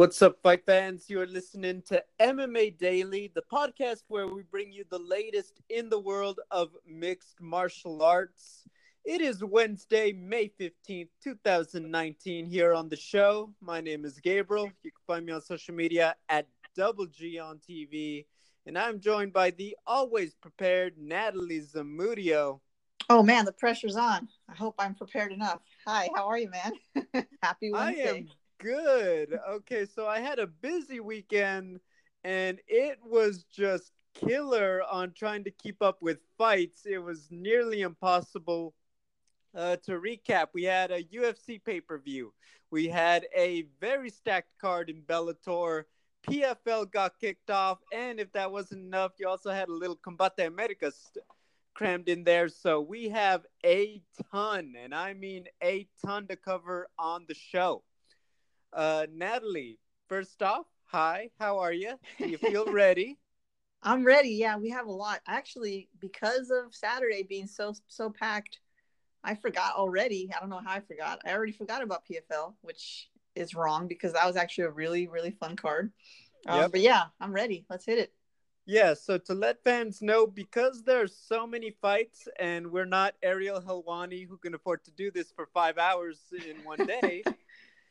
What's up, fight fans? You're listening to MMA Daily, the podcast where we bring you the latest in the world of mixed martial arts. It is Wednesday, May 15th, 2019, here on the show. My name is Gabriel. You can find me on social media at Double G on TV. And I'm joined by the always prepared Natalie Zamudio. Oh man, the pressure's on. I hope I'm prepared enough. Hi, how are you, man? Happy Wednesday. I am good. Okay, so I had a busy weekend and it was just killer on trying to keep up with fights. It was nearly impossible. Uh, to recap, we had a UFC pay per view. We had a very stacked card in Bellator. PFL got kicked off, and if that wasn't enough, you also had a little Combate America st- crammed in there. So we have a ton, and I mean a ton to cover on the show. Uh, Natalie, first off, hi, how are you? Do you feel ready? I'm ready. Yeah, we have a lot. Actually, because of Saturday being so so packed, I forgot already. I don't know how I forgot. I already forgot about PFL, which is wrong because that was actually a really really fun card. Um, yep. But yeah, I'm ready. Let's hit it. Yeah, so to let fans know, because there's so many fights and we're not Ariel Helwani who can afford to do this for five hours in one day,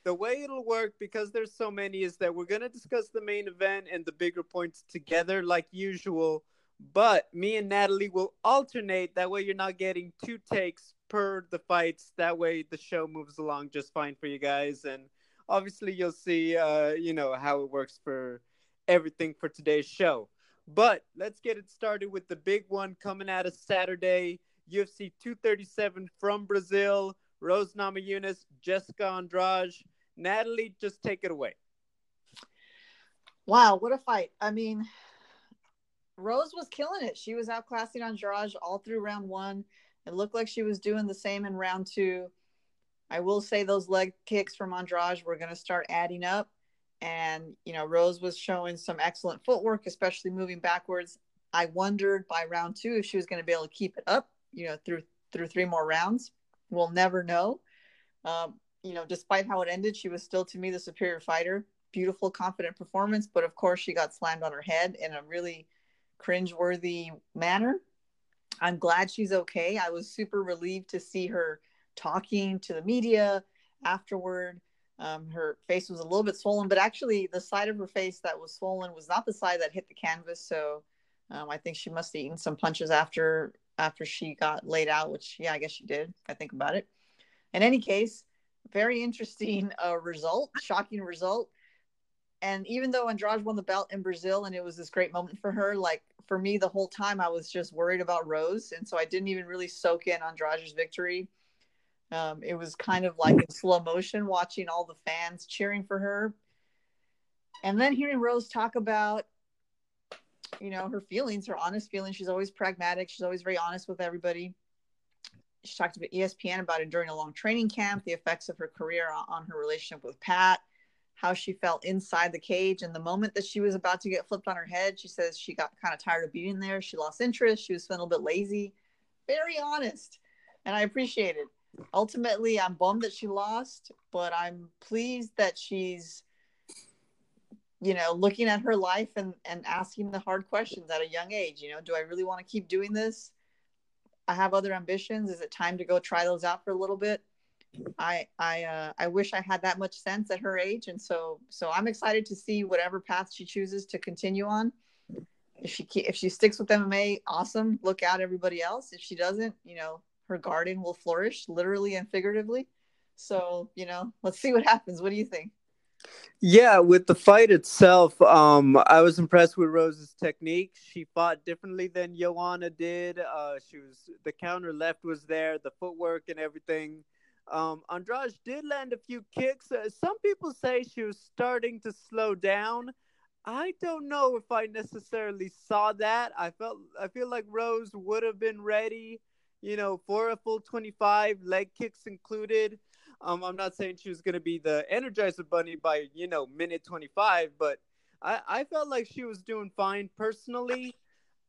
the way it'll work, because there's so many, is that we're going to discuss the main event and the bigger points together like usual. But me and Natalie will alternate. That way, you're not getting two takes per the fights. That way, the show moves along just fine for you guys. And obviously, you'll see, uh, you know, how it works for everything for today's show. But let's get it started with the big one coming out of Saturday UFC 237 from Brazil. Rose Namajunas, Jessica Andrade. Natalie, just take it away. Wow, what a fight. I mean, Rose was killing it. She was outclassing Andrade all through round one. It looked like she was doing the same in round two. I will say those leg kicks from Andrade were going to start adding up. And, you know, Rose was showing some excellent footwork, especially moving backwards. I wondered by round two if she was going to be able to keep it up, you know, through through three more rounds. We'll never know. Um, you know, despite how it ended, she was still to me the superior fighter. Beautiful, confident performance, but of course she got slammed on her head in a really cringeworthy manner. I'm glad she's okay. I was super relieved to see her talking to the media afterward. Um, her face was a little bit swollen, but actually, the side of her face that was swollen was not the side that hit the canvas. So, um, I think she must have eaten some punches after after she got laid out. Which, yeah, I guess she did. I think about it. In any case, very interesting uh, result, shocking result. And even though Andrade won the belt in Brazil and it was this great moment for her, like for me, the whole time I was just worried about Rose. And so I didn't even really soak in Andrade's victory. Um, it was kind of like in slow motion watching all the fans cheering for her. And then hearing Rose talk about, you know, her feelings, her honest feelings. She's always pragmatic. She's always very honest with everybody. She talked about ESPN about it during a long training camp, the effects of her career on her relationship with Pat, how she felt inside the cage. And the moment that she was about to get flipped on her head, she says she got kind of tired of being there. She lost interest. She was feeling a little bit lazy. Very honest. And I appreciate it ultimately i'm bummed that she lost but i'm pleased that she's you know looking at her life and and asking the hard questions at a young age you know do i really want to keep doing this i have other ambitions is it time to go try those out for a little bit i i uh, i wish i had that much sense at her age and so so i'm excited to see whatever path she chooses to continue on if she if she sticks with mma awesome look out everybody else if she doesn't you know her garden will flourish literally and figuratively. So, you know, let's see what happens. What do you think? Yeah, with the fight itself, um, I was impressed with Rose's technique. She fought differently than Joanna did. Uh, she was the counter left was there, the footwork and everything. Um, Andrade did land a few kicks. Uh, some people say she was starting to slow down. I don't know if I necessarily saw that. I felt I feel like Rose would have been ready you know, for a full 25, leg kicks included. Um, I'm not saying she was going to be the Energizer Bunny by, you know, minute 25, but I, I felt like she was doing fine personally.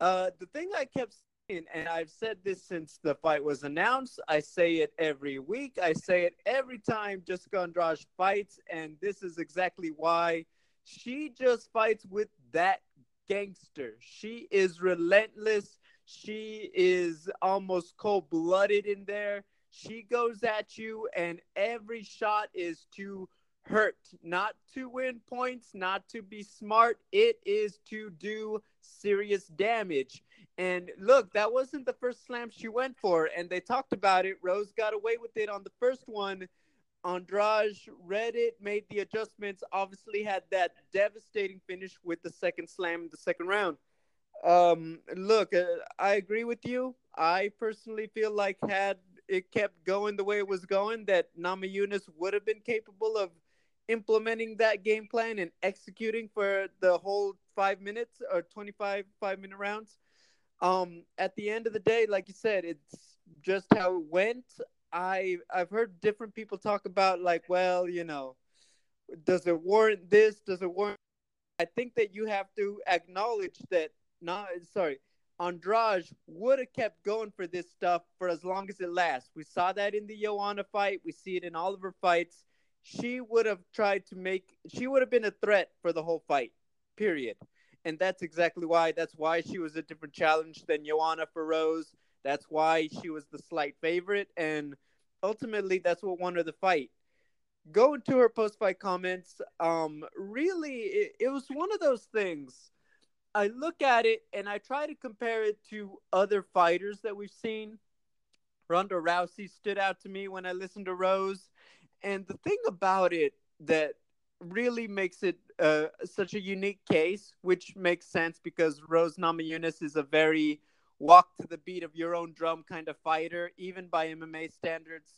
Uh, the thing I kept saying, and I've said this since the fight was announced. I say it every week. I say it every time Jessica Andrade fights, and this is exactly why she just fights with that gangster. She is relentless. She is almost cold blooded in there. She goes at you, and every shot is to hurt, not to win points, not to be smart. It is to do serious damage. And look, that wasn't the first slam she went for, and they talked about it. Rose got away with it on the first one. Andrade read it, made the adjustments, obviously had that devastating finish with the second slam in the second round. Um, look, uh, I agree with you. I personally feel like had it kept going the way it was going, that Namajunas would have been capable of implementing that game plan and executing for the whole five minutes or 25 five minute rounds. Um, at the end of the day, like you said, it's just how it went. I I've heard different people talk about like, well, you know, does it warrant this? Does it warrant? I think that you have to acknowledge that. Not sorry, Andrade would have kept going for this stuff for as long as it lasts. We saw that in the Joanna fight. We see it in all of her fights. She would have tried to make. She would have been a threat for the whole fight. Period. And that's exactly why. That's why she was a different challenge than Joanna for Rose. That's why she was the slight favorite, and ultimately, that's what won her the fight. Going to her post fight comments, um, really, it, it was one of those things I look at it and I try to compare it to other fighters that we've seen. Ronda Rousey stood out to me when I listened to Rose. And the thing about it that really makes it uh, such a unique case, which makes sense because Rose Namajunas is a very walk to the beat of your own drum kind of fighter, even by MMA standards,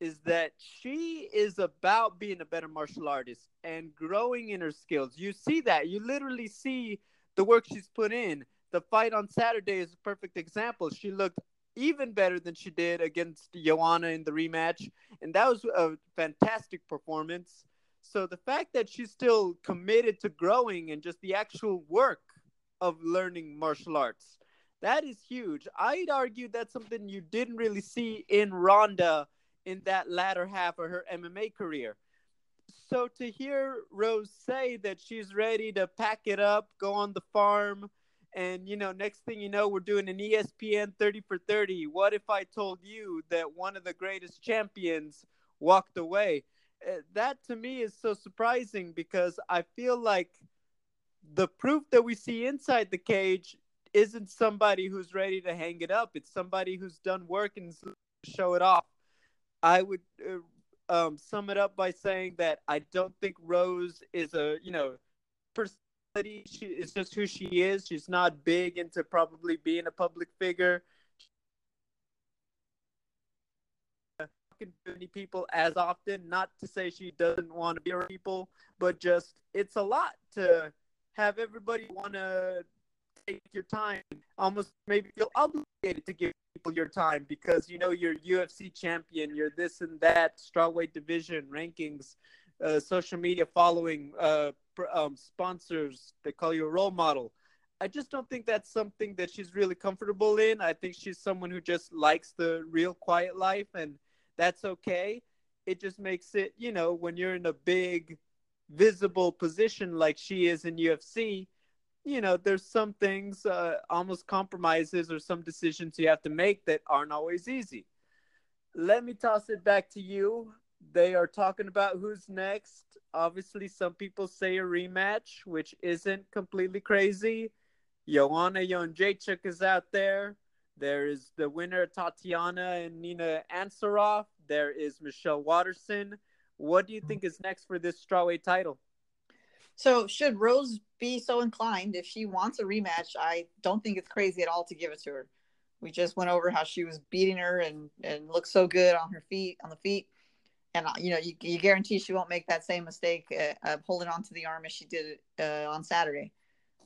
is that she is about being a better martial artist and growing in her skills. You see that. You literally see the work she's put in. The fight on Saturday is a perfect example. She looked even better than she did against Joanna in the rematch, and that was a fantastic performance. So the fact that she's still committed to growing and just the actual work of learning martial arts, that is huge. I'd argue that's something you didn't really see in Ronda in that latter half of her MMA career so to hear Rose say that she's ready to pack it up, go on the farm, and you know, next thing you know, we're doing an ESPN 30 for 30. What if I told you that one of the greatest champions walked away? Uh, that to me is so surprising because I feel like the proof that we see inside the cage isn't somebody who's ready to hang it up. It's somebody who's done work and show it off. I would uh, um, sum it up by saying that I don't think Rose is a you know personality. She is just who she is. She's not big into probably being a public figure. Many people as often. Not to say she doesn't want to be around people, but just it's a lot to have everybody want to take your time, almost maybe feel obligated to give people your time because you know you're UFC champion, you're this and that, strawweight division rankings, uh, social media following, uh, um, sponsors. They call you a role model. I just don't think that's something that she's really comfortable in. I think she's someone who just likes the real quiet life, and that's okay. It just makes it, you know, when you're in a big, visible position like she is in UFC, you know, there's some things, uh, almost compromises or some decisions you have to make that aren't always easy. Let me toss it back to you. They are talking about who's next. Obviously, some people say a rematch, which isn't completely crazy. Joanna Jędrzejczyk is out there. There is the winner, Tatiana and Nina Ansaroff. There is Michelle Waterson. What do you think is next for this strawweight title? So, should Rose be so inclined, if she wants a rematch, I don't think it's crazy at all to give it to her. We just went over how she was beating her and and looked so good on her feet, on the feet, and uh, you know you, you guarantee she won't make that same mistake uh, of holding on to the arm as she did uh, on Saturday.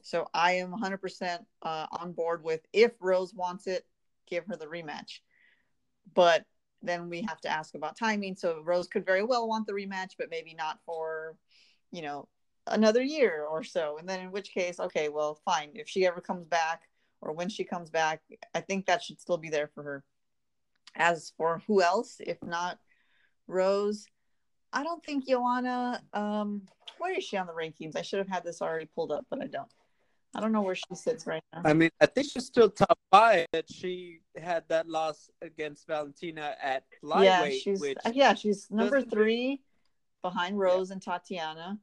So I am 100% uh, on board with if Rose wants it, give her the rematch. But then we have to ask about timing. So Rose could very well want the rematch, but maybe not for, you know, another year or so. And then in which case, okay, well, fine. If she ever comes back or when she comes back. I think that should still be there for her. As for who else, if not Rose, I don't think Joanna. Um, where is she on the rankings? I should have had this already pulled up, but I don't. I don't know where she sits right now. I mean, I think she's still top five. That she had that loss against Valentina at lightweight. yeah, she's which yeah, she's number three behind Rose and Tatiana.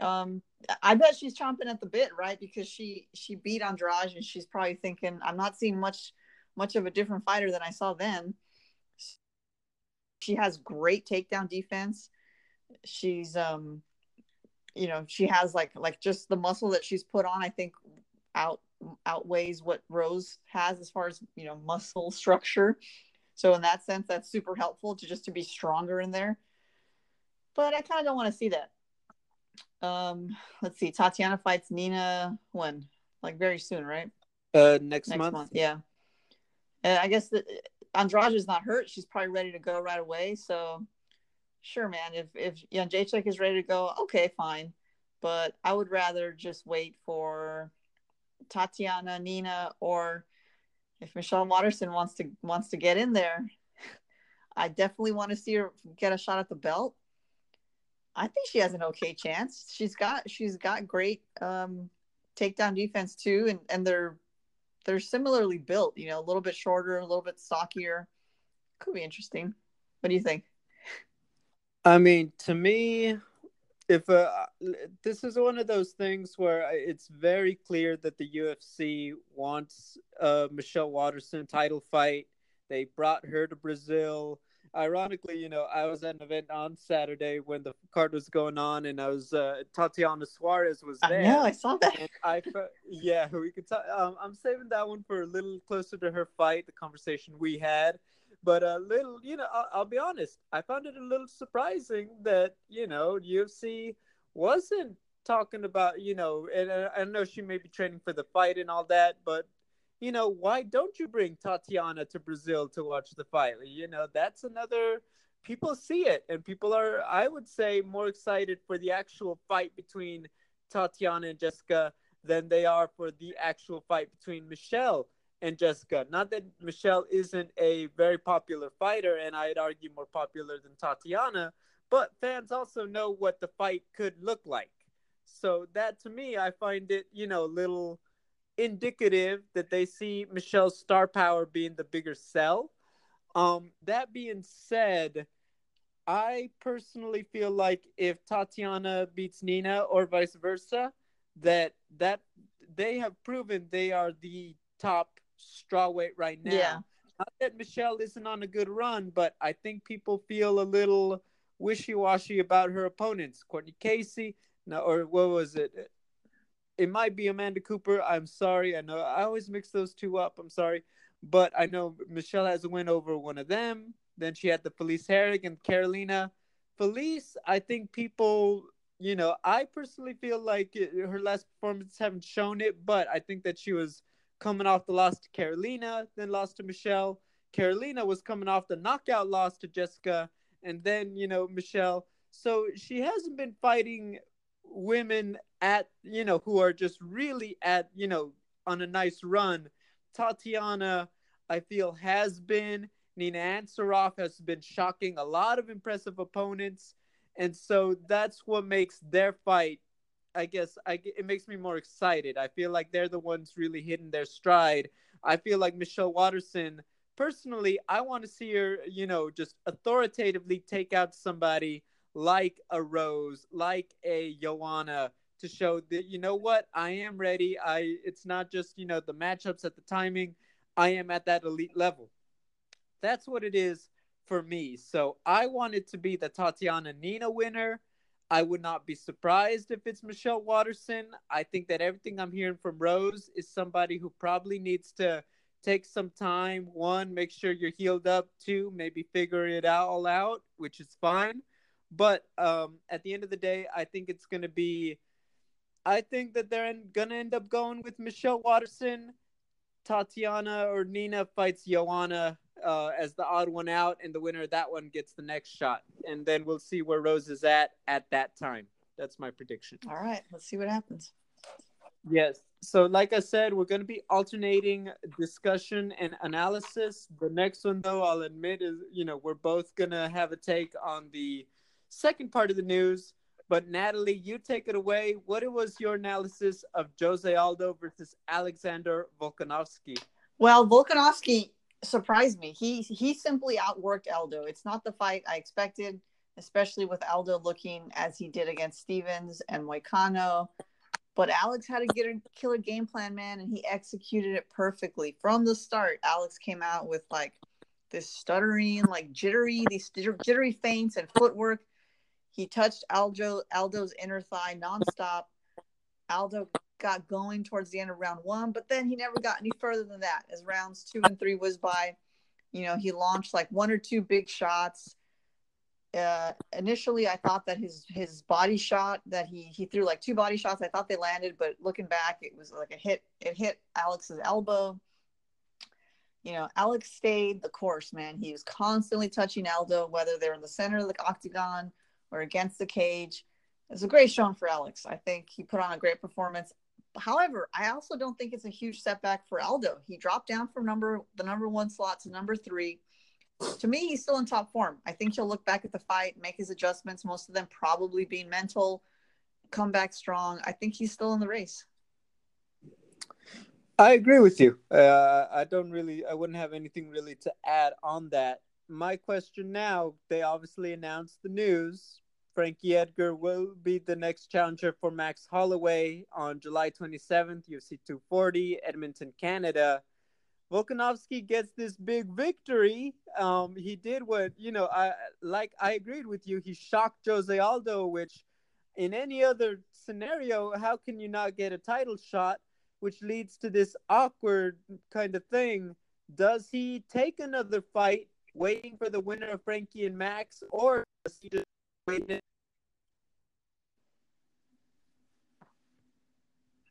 Um, I bet she's chomping at the bit, right? Because she she beat Andrade, and she's probably thinking, "I'm not seeing much much of a different fighter than I saw then." She has great takedown defense. She's um, you know, she has like like just the muscle that she's put on. I think out outweighs what Rose has as far as you know muscle structure. So in that sense, that's super helpful to just to be stronger in there. But I kind of don't want to see that. Um, let's see. Tatiana fights Nina when? Like very soon, right? uh, next, Next month. month. Yeah. And I guess that Andrade is not hurt. She's probably ready to go right away. So sure, man. If if Jędrzejczyk is ready to go, okay, fine. But I would rather just wait for Tatiana, Nina, or if Michelle Waterson wants to wants to get in there, I definitely want to see her get a shot at the belt. I think she has an okay chance. She's got she's got great um, takedown defense too, and and they're they're similarly built. You know, a little bit shorter, a little bit stockier. Could be interesting. What do you think? I mean, to me, if uh, this is one of those things where it's very clear that the UFC wants a Michelle Waterson title fight. They brought her to Brazil. Ironically, you know, I was at an event on Saturday when the card was going on, and I was uh, Tatiana Suarez was I there. know I saw that. I, yeah, we could talk. Um, I'm saving that one for a little closer to her fight, the conversation we had. But a little, you know, I'll, I'll be honest. I found it a little surprising that you know UFC wasn't talking about, you know, and uh, I know she may be training for the fight and all that, but you know, why don't you bring Tatiana to Brazil to watch the fight? You know, that's another. People see it, and people are, I would say, more excited for the actual fight between Tatiana and Jessica than they are for the actual fight between Michelle and Jessica. Not that Michelle isn't a very popular fighter, and I'd argue more popular than Tatiana, but fans also know what the fight could look like. So that to me, I find it, you know, a little indicative that they see Michelle's star power being the bigger sell. Um, that being said, I personally feel like if Tatiana beats Nina or vice versa, that that they have proven they are the top strawweight right now. Yeah. Not that Michelle isn't on a good run, but I think people feel a little wishy-washy about her opponents. Courtney Casey, no, or what was it? It might be Amanda Cooper. I'm sorry. I know I always mix those two up. I'm sorry. But I know Michelle has a win over one of them. Then she had the Felice Herrig and Karolina. Felice, I think people, you know, I personally feel like her last performance haven't shown it, but I think that she was coming off the loss to Karolina, then lost to Michelle. Karolina was coming off the knockout loss to Jessica, and then, you know, Michelle. So she hasn't been fighting women at, you know, who are just really at, you know, on a nice run. Tatiana, I feel, has been. Nina Ansaroff has been shocking a lot of impressive opponents. And so that's what makes their fight, I guess, I, it makes me more excited. I feel like they're the ones really hitting their stride. I feel like Michelle Waterson, personally, I want to see her, you know, just authoritatively take out somebody like a Rose, like a Joanna to show that, you know what, I am ready. I, it's not just, you know, the matchups at the timing. I am at that elite level. That's what it is for me. So I want it to be the Tatiana Nina winner. I would not be surprised if it's Michelle Waterson. I think that everything I'm hearing from Rose is somebody who probably needs to take some time. One, make sure you're healed up. Two, maybe figure it out all out, which is fine. But um, at the end of the day, I think it's going to be. I think that they're going to end up going with Michelle Waterson. Tatiana or Nina fights Joanna uh, as the odd one out, and the winner of that one gets the next shot. And then we'll see where Rose is at at that time. That's my prediction. All right, let's see what happens. Yes. so like I said, we're going to be alternating discussion and analysis. The next one, though, I'll admit is you know we're both going to have a take on the second part of the news. But Natalie, you take it away. What was your analysis of Jose Aldo versus Alexander Volkanovski? Well, Volkanovski surprised me. He he simply outworked Aldo. It's not the fight I expected, especially with Aldo looking as he did against Stephens and Moicano. But Alex had a killer game plan, man, and he executed it perfectly from the start. Alex came out with like this stuttering, like jittery, these jittery feints and footwork. He touched Aldo Aldo's inner thigh nonstop. Aldo got going towards the end of round one, but then he never got any further than that. As rounds two and three was by, you know, he launched like one or two big shots uh, initially I thought that his his body shot that he he threw like two body shots. I thought they landed, but looking back, it was like a hit. It hit Alex's elbow. You know, Alex stayed the course, man. He was constantly touching Aldo, whether they're in the center of the octagon or against the cage. It was a great showing for Alex. I think he put on a great performance. However, I also don't think it's a huge setback for Aldo. He dropped down from number the number one slot to number three to me, he's still in top form. I think he'll look back at the fight, make his adjustments, most of them probably being mental, come back strong. I think he's still in the race. I agree with you. Uh, I don't really, I wouldn't have anything really to add on that. My question now, they obviously announced the news. Frankie Edgar will be the next challenger for Max Holloway on July 27th, UFC 240, Edmonton, Canada. Volkanovski gets this big victory. Um, he did what you know. I like. I agreed with you. He shocked Jose Aldo, which in any other scenario, how can you not get a title shot? Which leads to this awkward kind of thing. Does he take another fight, waiting for the winner of Frankie and Max, or does he just?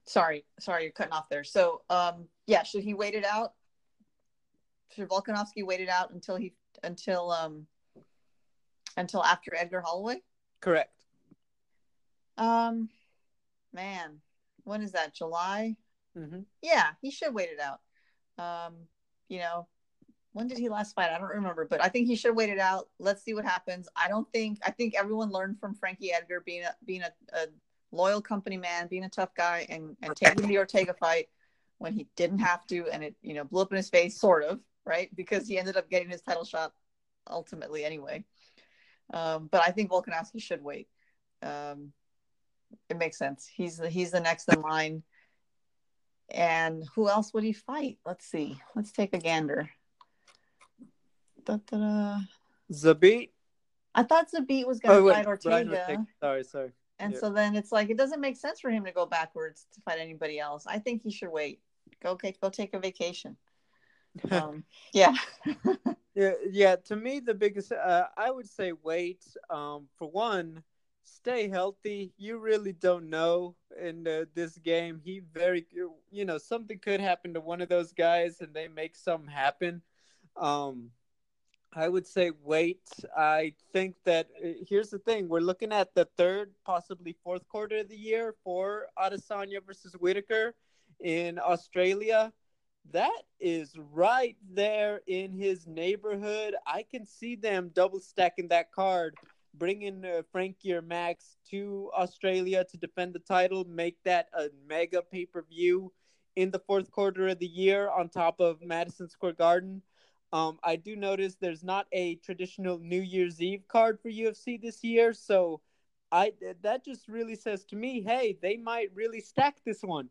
Sorry, sorry, you're cutting off there. So, um, yeah, should he wait it out should Volkanovski wait it out until he until um until after Edgar Holloway? Correct. Um, man, when is that? July. Mm-hmm. Yeah, he should wait it out. Um, you know, when did he last fight? I don't remember, but I think he should wait it out. Let's see what happens. I don't think I think everyone learned from Frankie Edgar being a being a, a loyal company man, being a tough guy, and and taking the Ortega fight when he didn't have to, and it you know blew up in his face, sort of right? Because he ended up getting his title shot ultimately anyway. Um, but I think Volkanovski should wait. Um, it makes sense. He's the, he's the next in line. And who else would he fight? Let's see. Let's take a gander. Da-da-da. Zabit. I thought Zabit was going to oh, fight Ortega. Ortega. Sorry, sorry. And yeah. so then it's like it doesn't make sense for him to go backwards to fight anybody else. I think he should wait. Go okay, go take a vacation um, yeah. yeah, yeah. To me, the biggest, uh, I would say, wait. Um, for one, stay healthy. You really don't know in uh, this game. He very, you know, something could happen to one of those guys, and they make something happen. Um, I would say wait. I think that uh, here's the thing: we're looking at the third, possibly fourth quarter of the year for Adesanya versus Whittaker in Australia that is right there in his neighborhood. I can see them double stacking that card, bringing uh, Frankie or Max to Australia to defend the title, make that a mega pay per view in the fourth quarter of the year on top of Madison Square Garden. Um, I do notice there's not a traditional New Year's Eve card for UFC this year, so I that just really says to me, hey, they might really stack this one.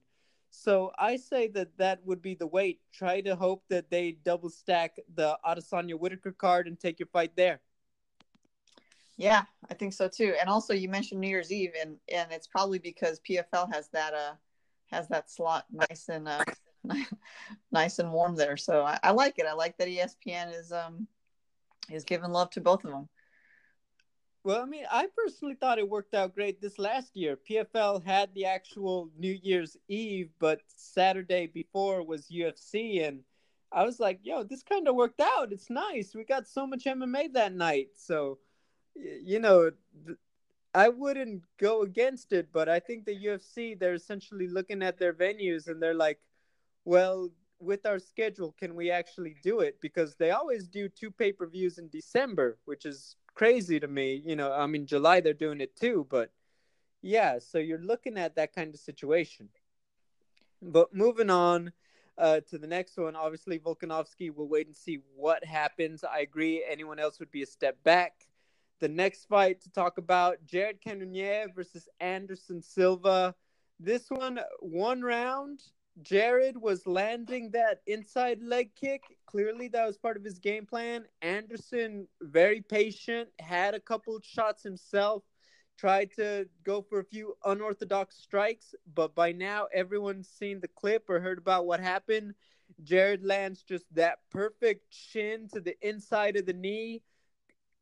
So I say that that would be the wait. Try to hope that they double stack the Adesanya Whittaker card and take your fight there. Yeah, I think so too. And also, you mentioned New Year's Eve, and and it's probably because PFL has that uh has that slot nice and uh nice and warm there. So I, I like it. I like that ESPN is um is giving love to both of them. Well, I mean, I personally thought it worked out great this last year. PFL had the actual New Year's Eve, but Saturday before was UFC, and I was like, "Yo, this kind of worked out. It's nice. We got so much MMA that night." So, you know, I wouldn't go against it, but I think the UFC they're essentially looking at their venues and they're like, well, with our schedule, can we actually do it? Because they always do two pay per views in December, which is crazy to me. You know, I mean, July they're doing it too, but yeah, so you're looking at that kind of situation. But moving on uh, to the next one, obviously Volkanovski. We'll wait and see what happens. I agree. Anyone else would be a step back. The next fight to talk about: Jared Cannonier versus Anderson Silva. This one, one round. Jared was landing that inside leg kick. Clearly, that was part of his game plan. Anderson, very patient, had a couple shots himself tried to go for a few unorthodox strikes, but by now everyone's seen the clip or heard about what happened. Jared lands just that perfect chin to the inside of the knee,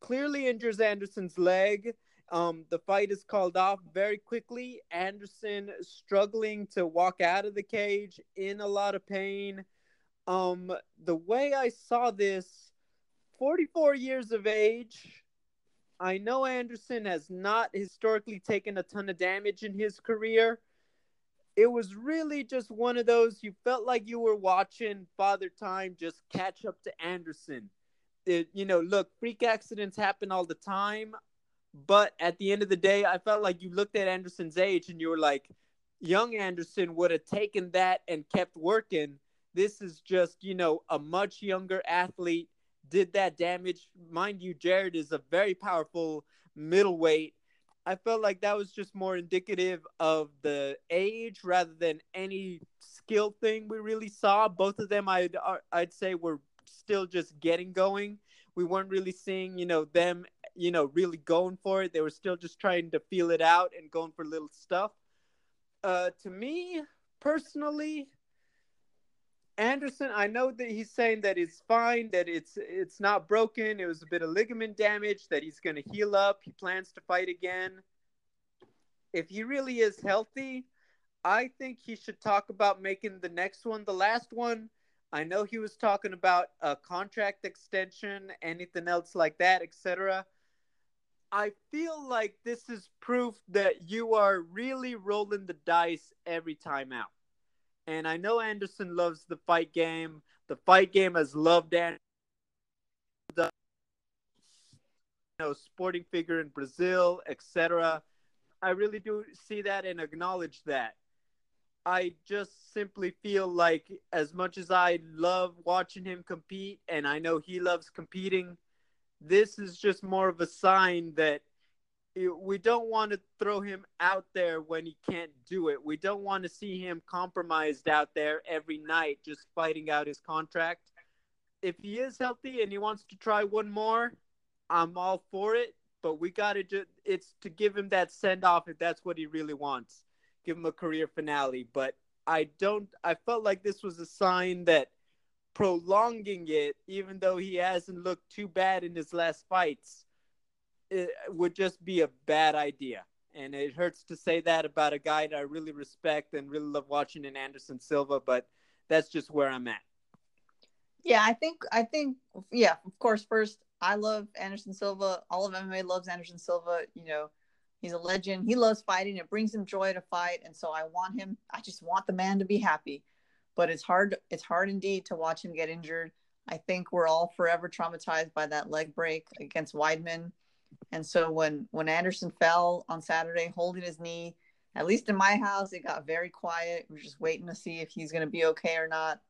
clearly injures Anderson's leg. Um, the fight is called off very quickly. Anderson struggling to walk out of the cage in a lot of pain. Um, the way I saw this, 44 years of age, I know Anderson has not historically taken a ton of damage in his career. It was really just one of those you felt like you were watching Father Time just catch up to Anderson. It, you know, look, freak accidents happen all the time, but at the end of the day, I felt like you looked at Anderson's age and you were like, young Anderson would have taken that and kept working. This is just, you know, a much younger athlete did that damage. Mind you, Jared is a very powerful middleweight. I felt like that was just more indicative of the age rather than any skill thing we really saw. Both of them, I'd I'd say, were still just getting going. We weren't really seeing, you know, them, you know, really going for it. They were still just trying to feel it out and going for little stuff. Uh, to me personally, Anderson, I know that he's saying that it's fine, that it's it's not broken. It was a bit of ligament damage, that he's going to heal up. He plans to fight again. If he really is healthy, I think he should talk about making the next one the last one. I know he was talking about a contract extension, anything else like that, etc. I feel like this is proof that you are really rolling the dice every time out. And I know Anderson loves the fight game. The fight game has loved Anderson. You know, sporting figure in Brazil, etc. I really do see that and acknowledge that. I just simply feel like as much as I love watching him compete and I know he loves competing, this is just more of a sign that we don't want to throw him out there when he can't do it. We don't want to see him compromised out there every night just fighting out his contract. If he is healthy and he wants to try one more, I'm all for it. But we got to just, it's to give him that send off if that's what he really wants. Give him a career finale. But I don't, I felt like this was a sign that prolonging it, even though he hasn't looked too bad in his last fights, it would just be a bad idea. And it hurts to say that about a guy that I really respect and really love watching in Anderson Silva, but that's just where I'm at. Yeah, I think I think yeah, of course first I love Anderson Silva. All of MMA loves Anderson Silva, you know. He's a legend. He loves fighting. It brings him joy to fight, and so I want him I just want the man to be happy. But it's hard it's hard indeed to watch him get injured. I think we're all forever traumatized by that leg break against Weidman. And so when when Anderson fell on Saturday holding his knee, at least in my house, it got very quiet. We're just waiting to see if he's going to be okay or not.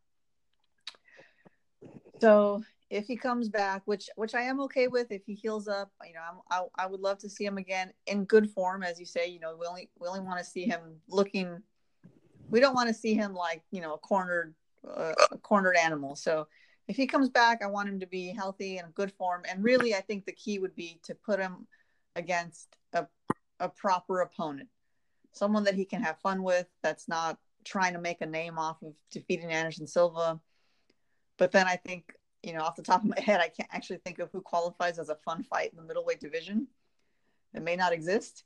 So if he comes back, which which I am okay with, if he heals up, you know, I'm, I I would love to see him again in good form, as you say. You know, we only we only want to see him looking. We don't want to see him like you know a cornered uh, a cornered animal. So if he comes back, I want him to be healthy and good form. And really, I think the key would be to put him against a, a proper opponent, someone that he can have fun with, that's not trying to make a name off of defeating Anderson Silva. But then I think, you know, off the top of my head, I can't actually think of who qualifies as a fun fight in the middleweight division. It may not exist,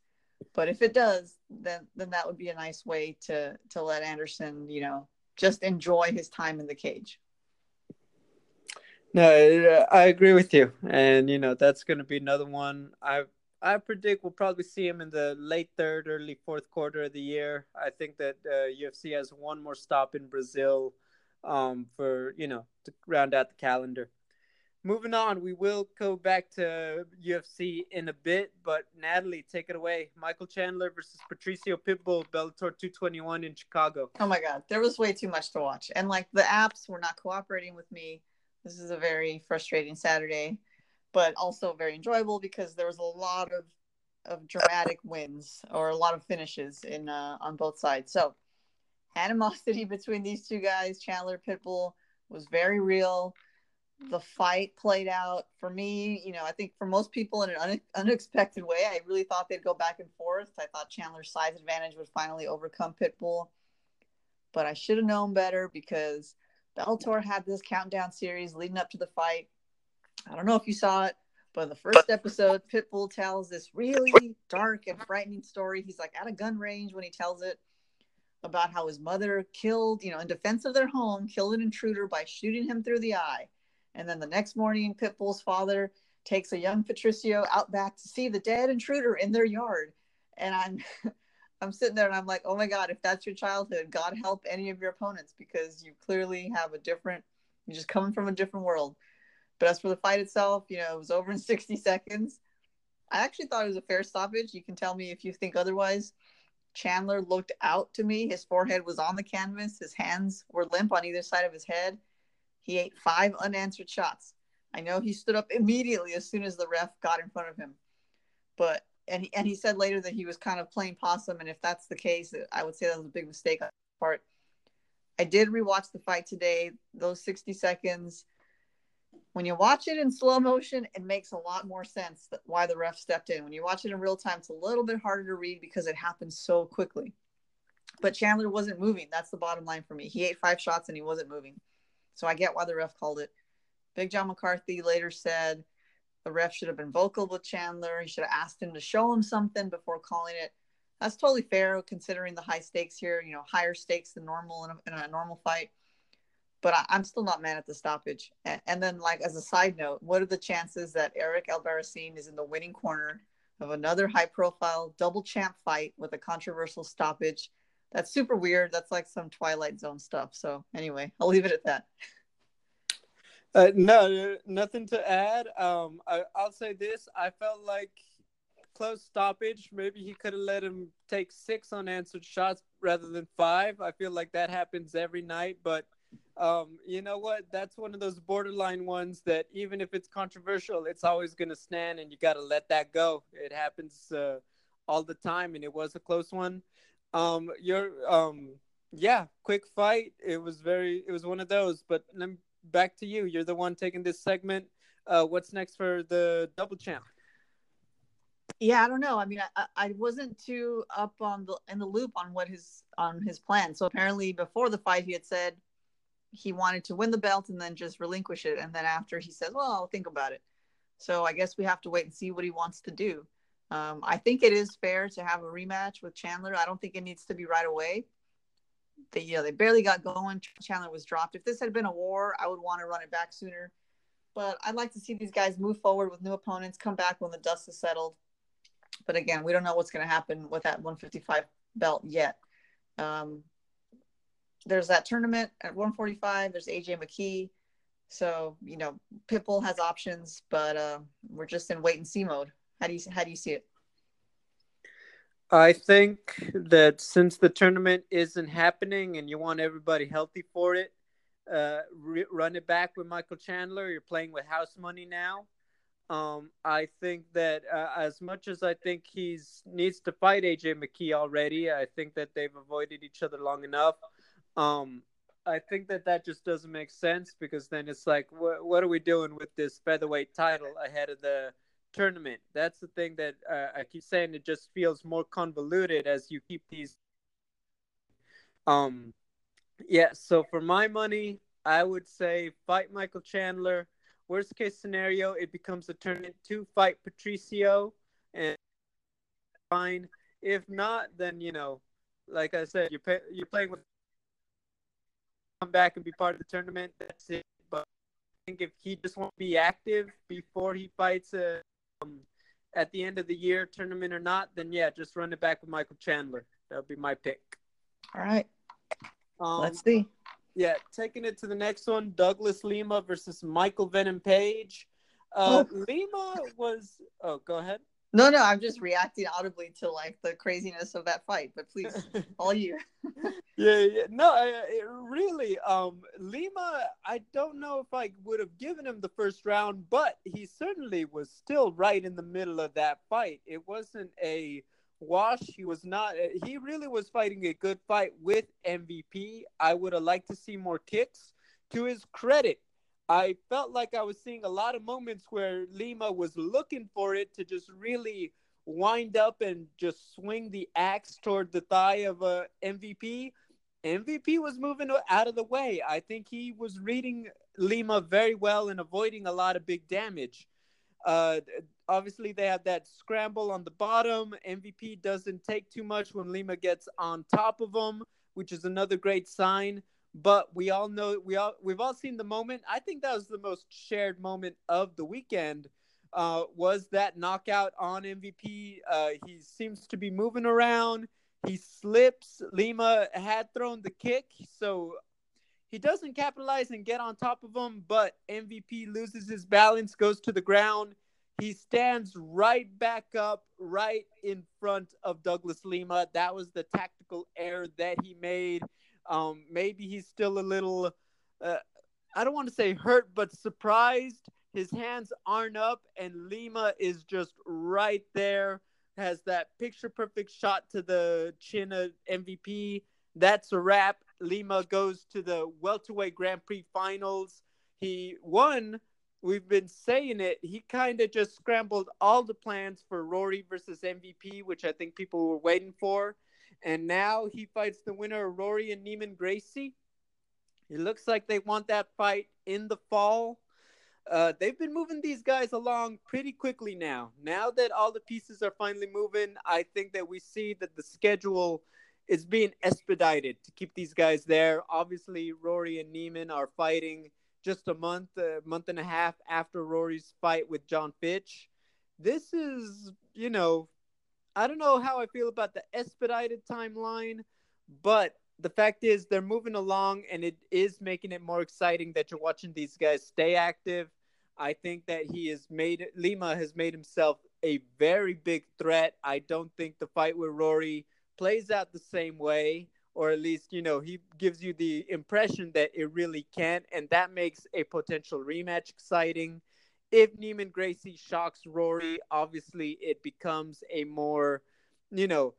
but if it does, then then that would be a nice way to to let Anderson, you know, just enjoy his time in the cage. No, I agree with you, and you know that's going to be another one. I I predict we'll probably see him in the late third, early fourth quarter of the year. I think that uh, UFC has one more stop in Brazil um, for you know to round out the calendar. Moving on, we will go back to UFC in a bit, but Natalie, take it away. Michael Chandler versus Patricio Pitbull, Bellator 221 in Chicago. Oh my God, there was way too much to watch, and like the apps were not cooperating with me. This is a very frustrating Saturday but also very enjoyable because there was a lot of of dramatic wins or a lot of finishes in uh, on both sides. So animosity between these two guys, Chandler Pitbull, was very real. The fight played out for me. You know, I think for most people in an un- unexpected way. I really thought they'd go back and forth. I thought Chandler's size advantage would finally overcome Pitbull, but I should have known better because Bellator had this countdown series leading up to the fight I don't know if you saw it, but the first episode, Pitbull tells this really dark and frightening story. He's like at a gun range when he tells it about how his mother killed, you know, in defense of their home, killed an intruder by shooting him through the eye. And then the next morning, Pitbull's father takes a young Patricio out back to see the dead intruder in their yard. And I'm I'm sitting there and I'm like, oh my God, if that's your childhood, God help any of your opponents because you clearly have a different, you're just coming from a different world. But as for the fight itself, you know, it was over in 60 seconds. I actually thought it was a fair stoppage. You can tell me if you think otherwise. Chandler looked out to me. His forehead was on the canvas. His hands were limp on either side of his head. He ate five unanswered shots. I know he stood up immediately as soon as the ref got in front of him. But and he, and he said later that he was kind of playing possum and if that's the case, I would say that was a big mistake on his part. I did rewatch the fight today. Those 60 seconds when you watch it in slow motion, it makes a lot more sense that why the ref stepped in. When you watch it in real time, it's a little bit harder to read because it happens so quickly. But Chandler wasn't moving. That's the bottom line for me. He ate five shots and he wasn't moving. So I get why the ref called it. Big John McCarthy later said the ref should have been vocal with Chandler. He should have asked him to show him something before calling it. That's totally fair considering the high stakes here, you know, higher stakes than normal in a, in a normal fight but I, am still not mad at the stoppage. And, and, then, like as a side note, what are the chances that Eric Albarracin is in the winning corner of another high-profile double champ fight with a controversial stoppage? That's super weird. That's like some Twilight Zone stuff. So anyway, I'll leave it at that. Uh, no, nothing to add. Um, I, I'll say this: I felt like close stoppage. Maybe he could have let him take six unanswered shots rather than five. I feel like that happens every night, but um, you know what? That's one of those borderline ones that even if it's controversial, it's always going to stand, and you got to let that go. It happens uh, all the time, and it was a close one. Um, you're, um, yeah, quick fight. It was very, it was one of those. But then back to you. You're the one taking this segment. Uh, what's next for the double champ? Yeah, I don't know. I mean, I, I wasn't too up on the in the loop on what his on his plan. So apparently, before the fight, he had said he wanted to win the belt and then just relinquish it. And then after he said, well, I'll think about it. So I guess we have to wait and see what he wants to do. Um, I think it is fair to have a rematch with Chandler. I don't think it needs to be right away. They, you know, they barely got going. Chandler was dropped. If this had been a war, I would want to run it back sooner. But I'd like to see these guys move forward with new opponents, come back when the dust is settled. But again, we don't know what's going to happen with that 155 belt yet. Um, there's that tournament at 145. There's AJ McKee. So you know, Pitbull has options, but uh, we're just in wait and see mode. How do you how do you see it? I think that since the tournament isn't happening and you want everybody healthy for it, uh, re- run it back with Michael Chandler. You're playing with house money now. Um, I think that uh, as much as I think he's needs to fight AJ McKee already, I think that they've avoided each other long enough. Um, I think that that just doesn't make sense because then it's like, what, what are we doing with this featherweight title ahead of the tournament? That's the thing that uh, I keep saying. It just feels more convoluted as you keep these. Um, yeah. So for my money, I would say fight Michael Chandler. Worst case scenario, it becomes a tournament to fight Patricio, and fine. If not, then you know, like I said, you're pay- you're playing with come back and be part of the tournament, that's it. But I think if he just won't be active before he fights a, um, at the end of the year, tournament or not, then yeah, just run it back with Michael Chandler. That would be my pick. All right. Um, Let's see. Yeah, taking it to the next one, Douglas Lima versus Michael Venom Page. Uh, Oh. Lima was. Oh, go ahead. No, no, I'm just reacting audibly to like the craziness of that fight. But please, all you. yeah, yeah. No, I, it really. Um, Lima. I don't know if I would have given him the first round, but he certainly was still right in the middle of that fight. It wasn't a wash. He was not. He really was fighting a good fight with MVP. I would have liked to see more kicks. To his credit, I felt like I was seeing a lot of moments where Lima was looking for it to just really wind up and just swing the axe toward the thigh of a MVP. MVP was moving out of the way. I think he was reading Lima very well and avoiding a lot of big damage. Uh, obviously, they had that scramble on the bottom. MVP doesn't take too much when Lima gets on top of him, which is another great sign. But we all know we all we've all seen the moment. I think that was the most shared moment of the weekend. Uh, was that knockout on MVP? Uh, he seems to be moving around. He slips. Lima had thrown the kick, so he doesn't capitalize and get on top of him. But MVP loses his balance, goes to the ground. He stands right back up, right in front of Douglas Lima. That was the tactical error that he made. Um, maybe he's still a little, uh, I don't want to say hurt, but surprised. His hands aren't up, and Lima is just right there. Has that picture perfect shot to the chin of MVP. That's a wrap. Lima goes to the welterweight Grand Prix finals. He won. We've been saying it. He kind of just scrambled all the plans for Rory versus MVP, which I think people were waiting for. And now he fights the winner of Rory and Neiman Gracie. It looks like they want that fight in the fall. Uh, they've been moving these guys along pretty quickly now. Now that all the pieces are finally moving, I think that we see that the schedule is being expedited to keep these guys there. Obviously, Rory and Neiman are fighting just a month, a month and a half after Rory's fight with Jon Fitch. This is, you know, I don't know how I feel about the expedited timeline, but the fact is they're moving along and it is making it more exciting that you're watching these guys stay active. I think that he has made Lima has made himself a very big threat. I don't think the fight with Rory plays out the same way, or at least, you know, he gives you the impression that it really can't, and that makes a potential rematch exciting. If Neiman Gracie shocks Rory, obviously it becomes a more, you know,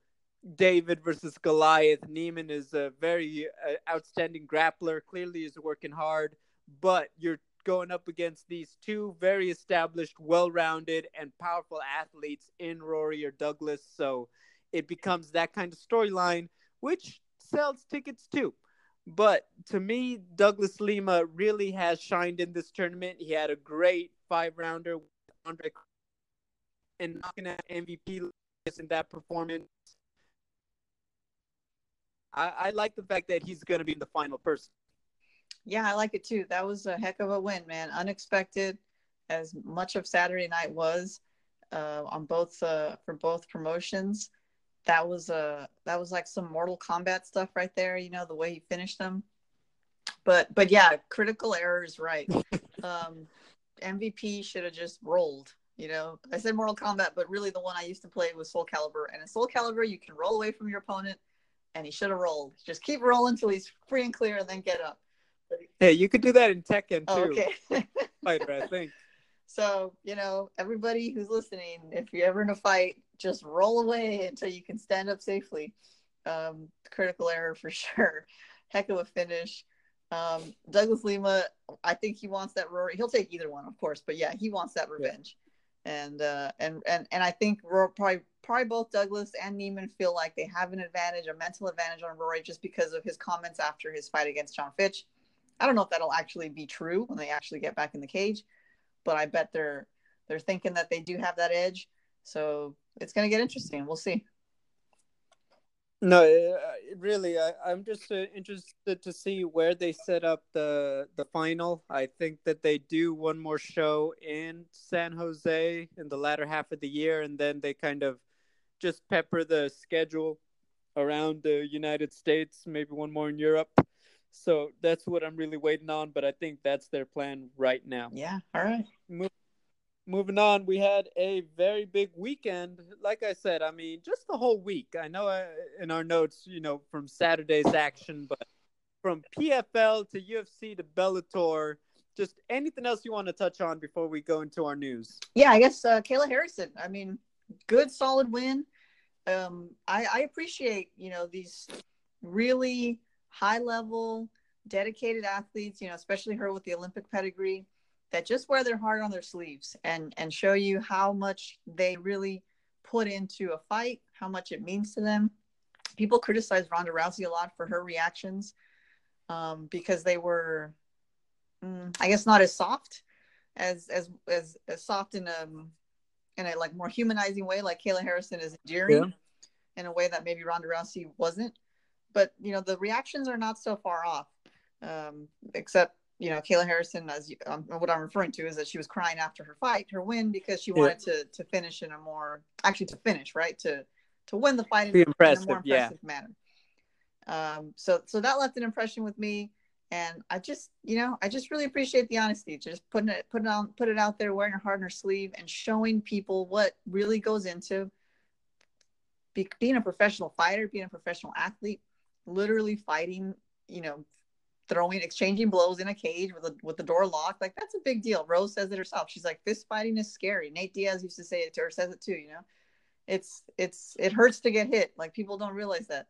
David versus Goliath. Neiman is a very uh, outstanding grappler. Clearly, is working hard, but you're going up against these two very established, well-rounded, and powerful athletes in Rory or Douglas. So it becomes that kind of storyline, which sells tickets too. But to me, Douglas Lima really has shined in this tournament. He had a great five-rounder with Andre and knocking out MVP in that performance. I, I like the fact that he's going to be the final person. Yeah, I like it too. That was a heck of a win, man. Unexpected, as much of Saturday night was uh, on both uh, for both promotions. That was a that was like some Mortal Kombat stuff right there. You know the way he finished them. But but yeah, critical errors, right? um, MVP should have just rolled. You know, I said Mortal Kombat, but really the one I used to play was Soul Calibur. And in Soul Calibur, you can roll away from your opponent, and he should have rolled. Just keep rolling until he's free and clear, and then get up. Hey, you could do that in Tekken too, Oh, okay. fighter. I think. so you know, everybody who's listening, if you're ever in a fight, just roll away until you can stand up safely. Um, critical error for sure. Heck of a finish. Um, Douglas Lima, I think he wants that Rory. He'll take either one, of course, but yeah, he wants that revenge. And uh, and and and I think Rory, probably probably both Douglas and Neiman feel like they have an advantage, a mental advantage on Rory, just because of his comments after his fight against Jon Fitch. I don't know if that'll actually be true when they actually get back in the cage, but I bet they're they're thinking that they do have that edge. So it's going to get interesting. We'll see. No, uh, really, I, I'm just uh, interested to see where they set up the the final. I think that they do one more show in San Jose in the latter half of the year, and then they kind of just pepper the schedule around the United States, maybe one more in Europe. So that's what I'm really waiting on, but I think that's their plan right now. Yeah, all right. Mo- moving on, we had a very big weekend. Like I said, I mean, just the whole week. I know uh, in our notes, you know, from Saturday's action, but from PFL to UFC to Bellator, just anything else you want to touch on before we go into our news? Yeah, I guess uh, Kayla Harrison. I mean, good, solid win. Um, I, I appreciate, you know, these really high level, dedicated athletes, you know, especially her with the Olympic pedigree, that just wear their heart on their sleeves and and show you how much they really put into a fight, how much it means to them. People criticize Ronda Rousey a lot for her reactions um, because they were, mm, I guess, not as soft as as as, as soft in a in a like more humanizing way, like Kayla Harrison is endearing yeah. in a way that maybe Ronda Rousey wasn't but you know the reactions are not so far off. Um, except you know Kayla Harrison, as you, um, what I'm referring to is that she was crying after her fight, her win, because she wanted yeah. to to finish in a more actually to finish right to to win the fight in, in, a more impressive yeah. manner. Um, so so that left an impression with me, and I just you know I just really appreciate the honesty, just putting it putting on put it out there, wearing her heart on her sleeve, and showing people what really goes into be, being a professional fighter, being a professional athlete literally fighting, you know, throwing, exchanging blows in a cage with a, with the door locked. Like that's a big deal. Rose says it herself. She's like, fist fighting is scary. Nate Diaz used to say it to her, says it too. You know, it's it's it hurts to get hit. Like people don't realize that.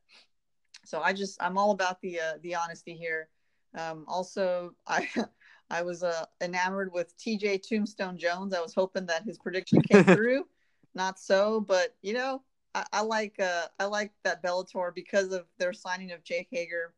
So I just I'm all about the uh, the honesty here. Um, also, I I was uh, enamored with TJ Tombstone Jones. I was hoping that his prediction came through. Not so, but you know, I, I like uh, I like that Bellator because of their signing of Jake Hager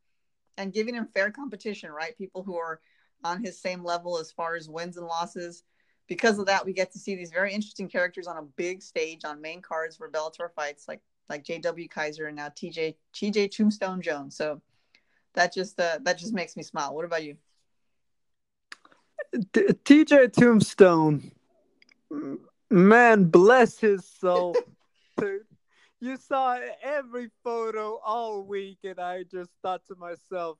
and giving him fair competition, right? People who are on his same level as far as wins and losses. Because of that, we get to see these very interesting characters on a big stage on main cards for Bellator fights, like like J.W. Kaiser and now TJ TJ Tombstone Jones. So that just uh, that just makes me smile. What about you? TJ Tombstone, man, bless his soul, you saw every photo all week, and I just thought to myself,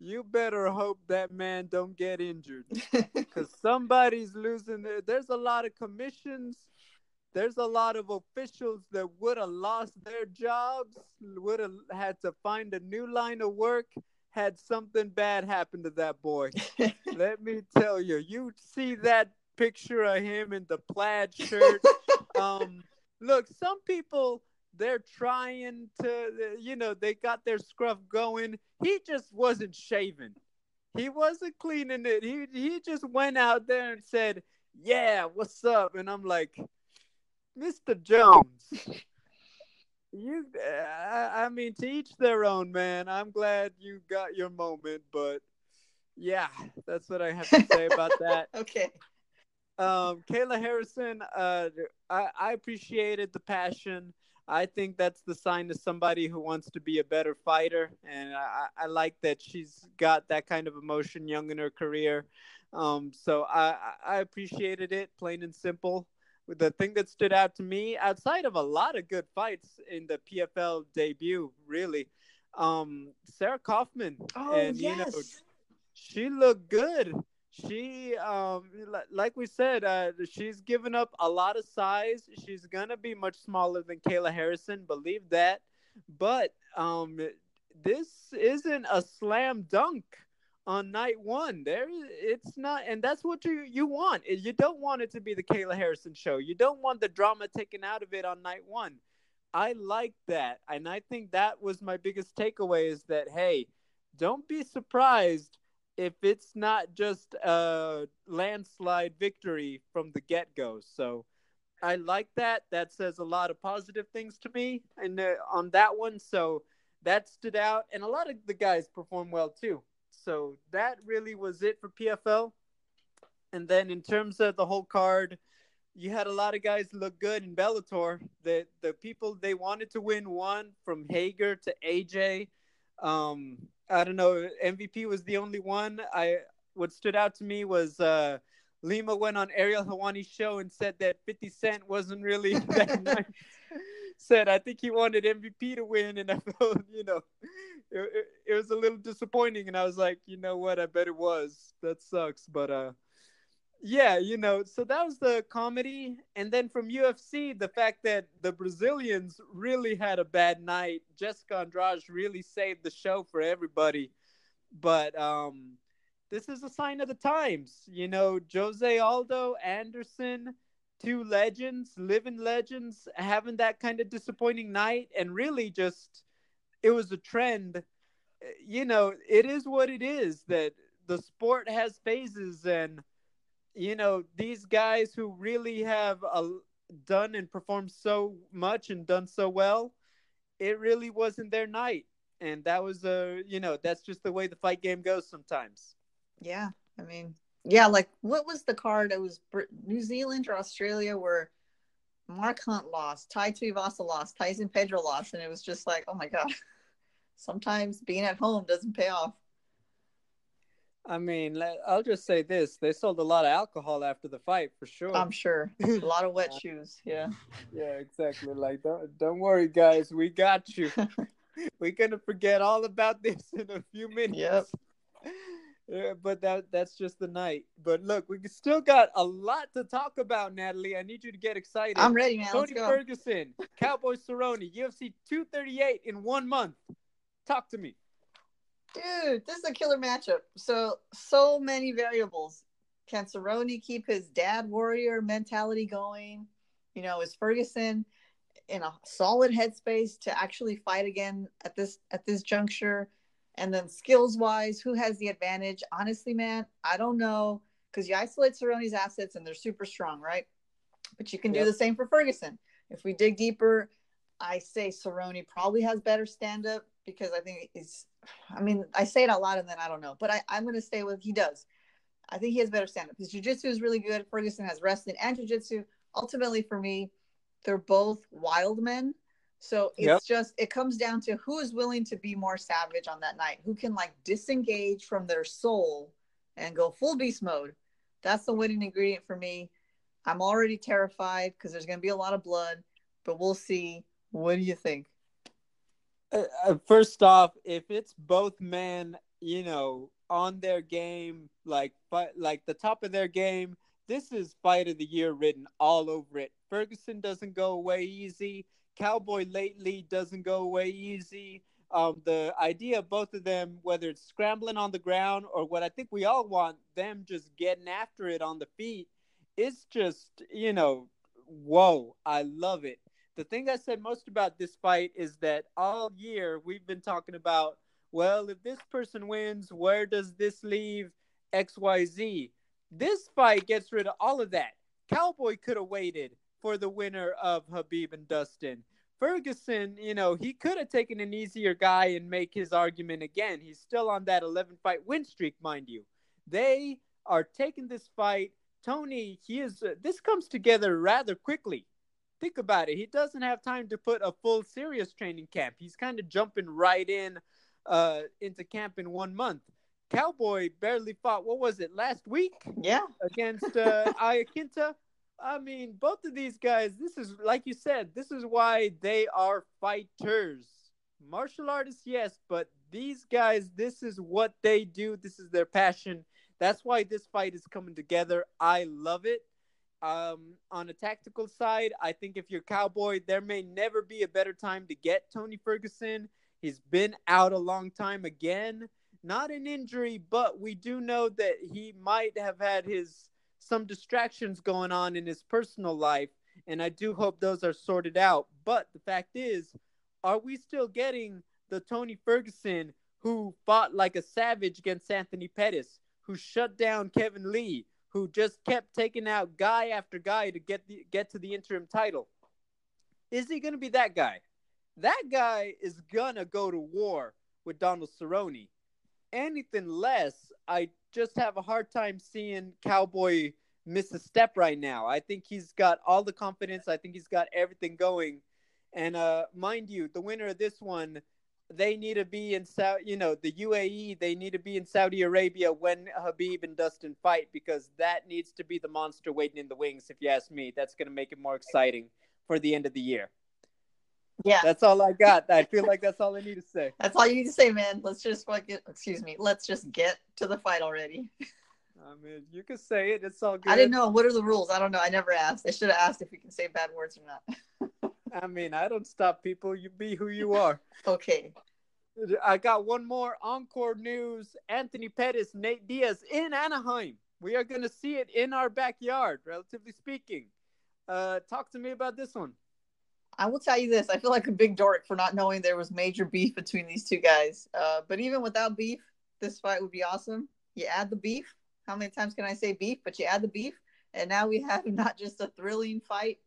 you better hope that man don't get injured. Because somebody's losing their, there's a lot of commissions. There's a lot of officials that would have lost their jobs would have had to find a new line of work had something bad happen to that boy. Let me tell you you see that picture of him in the plaid shirt? Um look some people they're trying to, you know, they got their scruff going. He just wasn't shaving. He wasn't cleaning it. He he just went out there and said, "Yeah, what's up?" And I'm like, "Mr. Jones, you I, I mean to each their own, man. I'm glad you got your moment, but yeah, that's what I have to say about that." okay. Um, Kayla Harrison, uh, I, I appreciated the passion. I think that's the sign of somebody who wants to be a better fighter, and I, I like that she's got that kind of emotion young in her career. Um, so I, I appreciated it, plain and simple. The thing that stood out to me, outside of a lot of good fights in the PFL debut, really, um, Sarah Kaufman. Oh and, yes. You know, she looked good she um like we said uh she's given up a lot of size. She's gonna be much smaller than kayla harrison believe that. But um this isn't a slam dunk on night one. There it's not and that's what you you want. You don't want it to be the kayla harrison show. You don't want the drama taken out of it on night one. I like that and i think that was my biggest takeaway is that hey don't be surprised if it's not just a landslide victory from the get go. So I like that. That says a lot of positive things to me and uh, on that one. So that stood out, and a lot of the guys performed well too. So that really was it for PFL. And then in terms of the whole card, you had a lot of guys look good in Bellator. The the people they wanted to win won from Hager to AJ. Um, I don't know. MVP was the only one. I what stood out to me was uh, Lima went on Ariel Helwani's show and said that 50 Cent wasn't really that nice. said I think he wanted MVP to win, and I felt you know it, it, it was a little disappointing. And I was like, you know what? I bet it was. That sucks, but uh yeah, you know, so that was the comedy. And then from UFC, the fact that the Brazilians really had a bad night. Jessica Andrade really saved the show for everybody. But um, this is a sign of the times. You know, Jose Aldo, Anderson, two legends, living legends, having that kind of disappointing night. And really just, it was a trend. You know, it is what it is that the sport has phases and – you know these guys who really have uh, done and performed so much and done so well it really wasn't their night. And that was a uh, you know that's just the way the fight game goes sometimes. Yeah i mean yeah like what was the card? It was new zealand or australia where mark hunt lost tai tuivasa lost tyson pedro lost and it was just like oh my god sometimes being at home doesn't pay off I mean, I'll just say this: they sold a lot of alcohol after the fight, for sure. I'm sure a lot of wet shoes. Yeah. Yeah, exactly. Like, don't don't worry, guys, we got you. We're gonna forget all about this in a few minutes. Yep. Yeah, but that that's just the night. But look, we still got a lot to talk about, Natalie. I need you to get excited. I'm ready, man. Tony Ferguson, Cowboy Cerrone, UFC 238 in one month. Talk to me dude, this is a killer matchup. So so many variables. Can Cerrone keep his dad warrior mentality going? You know, is Ferguson in a solid headspace to actually fight again at this at this juncture? And then skills wise, who has the advantage? Honestly, man, I don't know because you isolate Cerrone's assets and they're super strong, right? But you can do the same for Ferguson. If we dig deeper, I say Cerrone probably has better stand up because I think he's I mean, I say it a lot and then I don't know, but I, I'm going to stay with he does. I think he has better stand up. His jujitsu is really good. Ferguson has wrestling and jujitsu. Ultimately, for me, they're both wild men. So it's yep. just, it comes down to who is willing to be more savage on that night, who can like disengage from their soul and go full beast mode. That's the winning ingredient for me. I'm already terrified because there's going to be a lot of blood, but we'll see. What do you think? Uh, uh, first off, if it's both men, you know, on their game, like but like the top of their game, this is fight of the year written all over it. Ferguson doesn't go away easy. Cowboy lately doesn't go away easy. Um, the idea of both of them, whether it's scrambling on the ground or what I think we all want, them just getting after it on the feet, it's just, you know, whoa, I love it the thing I said most about this fight is that all year we've been talking about, well, if this person wins, where does this leave XYZ? This fight gets rid of all of that. Cowboy could have waited for the winner of Khabib and Dustin. Ferguson, you know, he could have taken an easier guy and make his argument again. He's still on that 11 fight win streak, mind you. They are taking this fight. Tony, he is. Uh, this comes together rather quickly think about it. He doesn't have time to put a full serious training camp. He's kind of jumping right in uh, into camp in one month. Cowboy barely fought. What was it last week? Yeah, against uh, Iaquinta. I mean, both of these guys. This is like you said. This is why they are fighters. Martial artists, yes, but these guys. This is what they do. This is their passion. That's why this fight is coming together. I love it. Um, on a tactical side, I think if you're Cowboy, there may never be a better time to get Tony Ferguson. He's been out a long time again. Not an injury, but we do know that he might have had his some distractions going on in his personal life, and I do hope those are sorted out. But the fact is, are we still getting the Tony Ferguson who fought like a savage against Anthony Pettis, who shut down Kevin Lee, who just kept taking out guy after guy to get the get to the interim title. Is he going to be that guy? That guy is gonna go to war with Donald Cerrone. Anything less, I just have a hard time seeing Cowboy miss a step right now. I think he's got all the confidence. I think he's got everything going. And uh, mind you, the winner of this one, they need to be in Saudi, you know, the UAE. They need to be in Saudi Arabia when Khabib and Dustin fight because that needs to be the monster waiting in the wings. If you ask me, that's going to make it more exciting for the end of the year. Yeah, that's all I got. I feel like that's all I need to say. That's all you need to say, man. Let's just fucking, excuse me. Let's just get to the fight already. I mean, you can say it. It's all good. I didn't know. What are the rules? I don't know. I never asked. I should have asked if you can say bad words or not. I mean, I don't stop people. You be who you are. okay. I got one more encore news. Anthony Pettis, Nate Diaz in Anaheim. We are going to see it in our backyard, relatively speaking. Uh, talk to me about this one. I will tell you this: I feel like a big dork for not knowing there was major beef between these two guys. Uh, but even without beef, this fight would be awesome. You add the beef. How many times can I say beef? But you add the beef, and now we have not just a thrilling fight,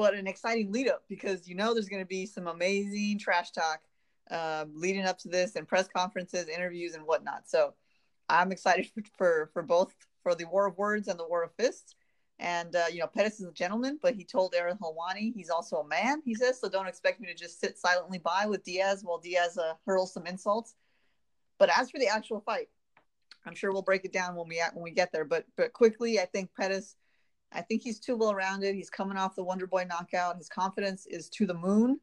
but an exciting lead up because you know there's going to be some amazing trash talk uh, leading up to this and press conferences, interviews, and whatnot. So I'm excited for, for, both for the war of words and the war of fists. And uh, you know, Pettis is a gentleman, but he told Ariel Helwani he's also a man. He says, so don't expect me to just sit silently by with Diaz while Diaz uh, hurls some insults. But as for the actual fight, I'm sure we'll break it down when we when we get there. But but quickly, I think Pettis, I think he's too well rounded. He's coming off the Wonder Boy knockout. His confidence is to the moon.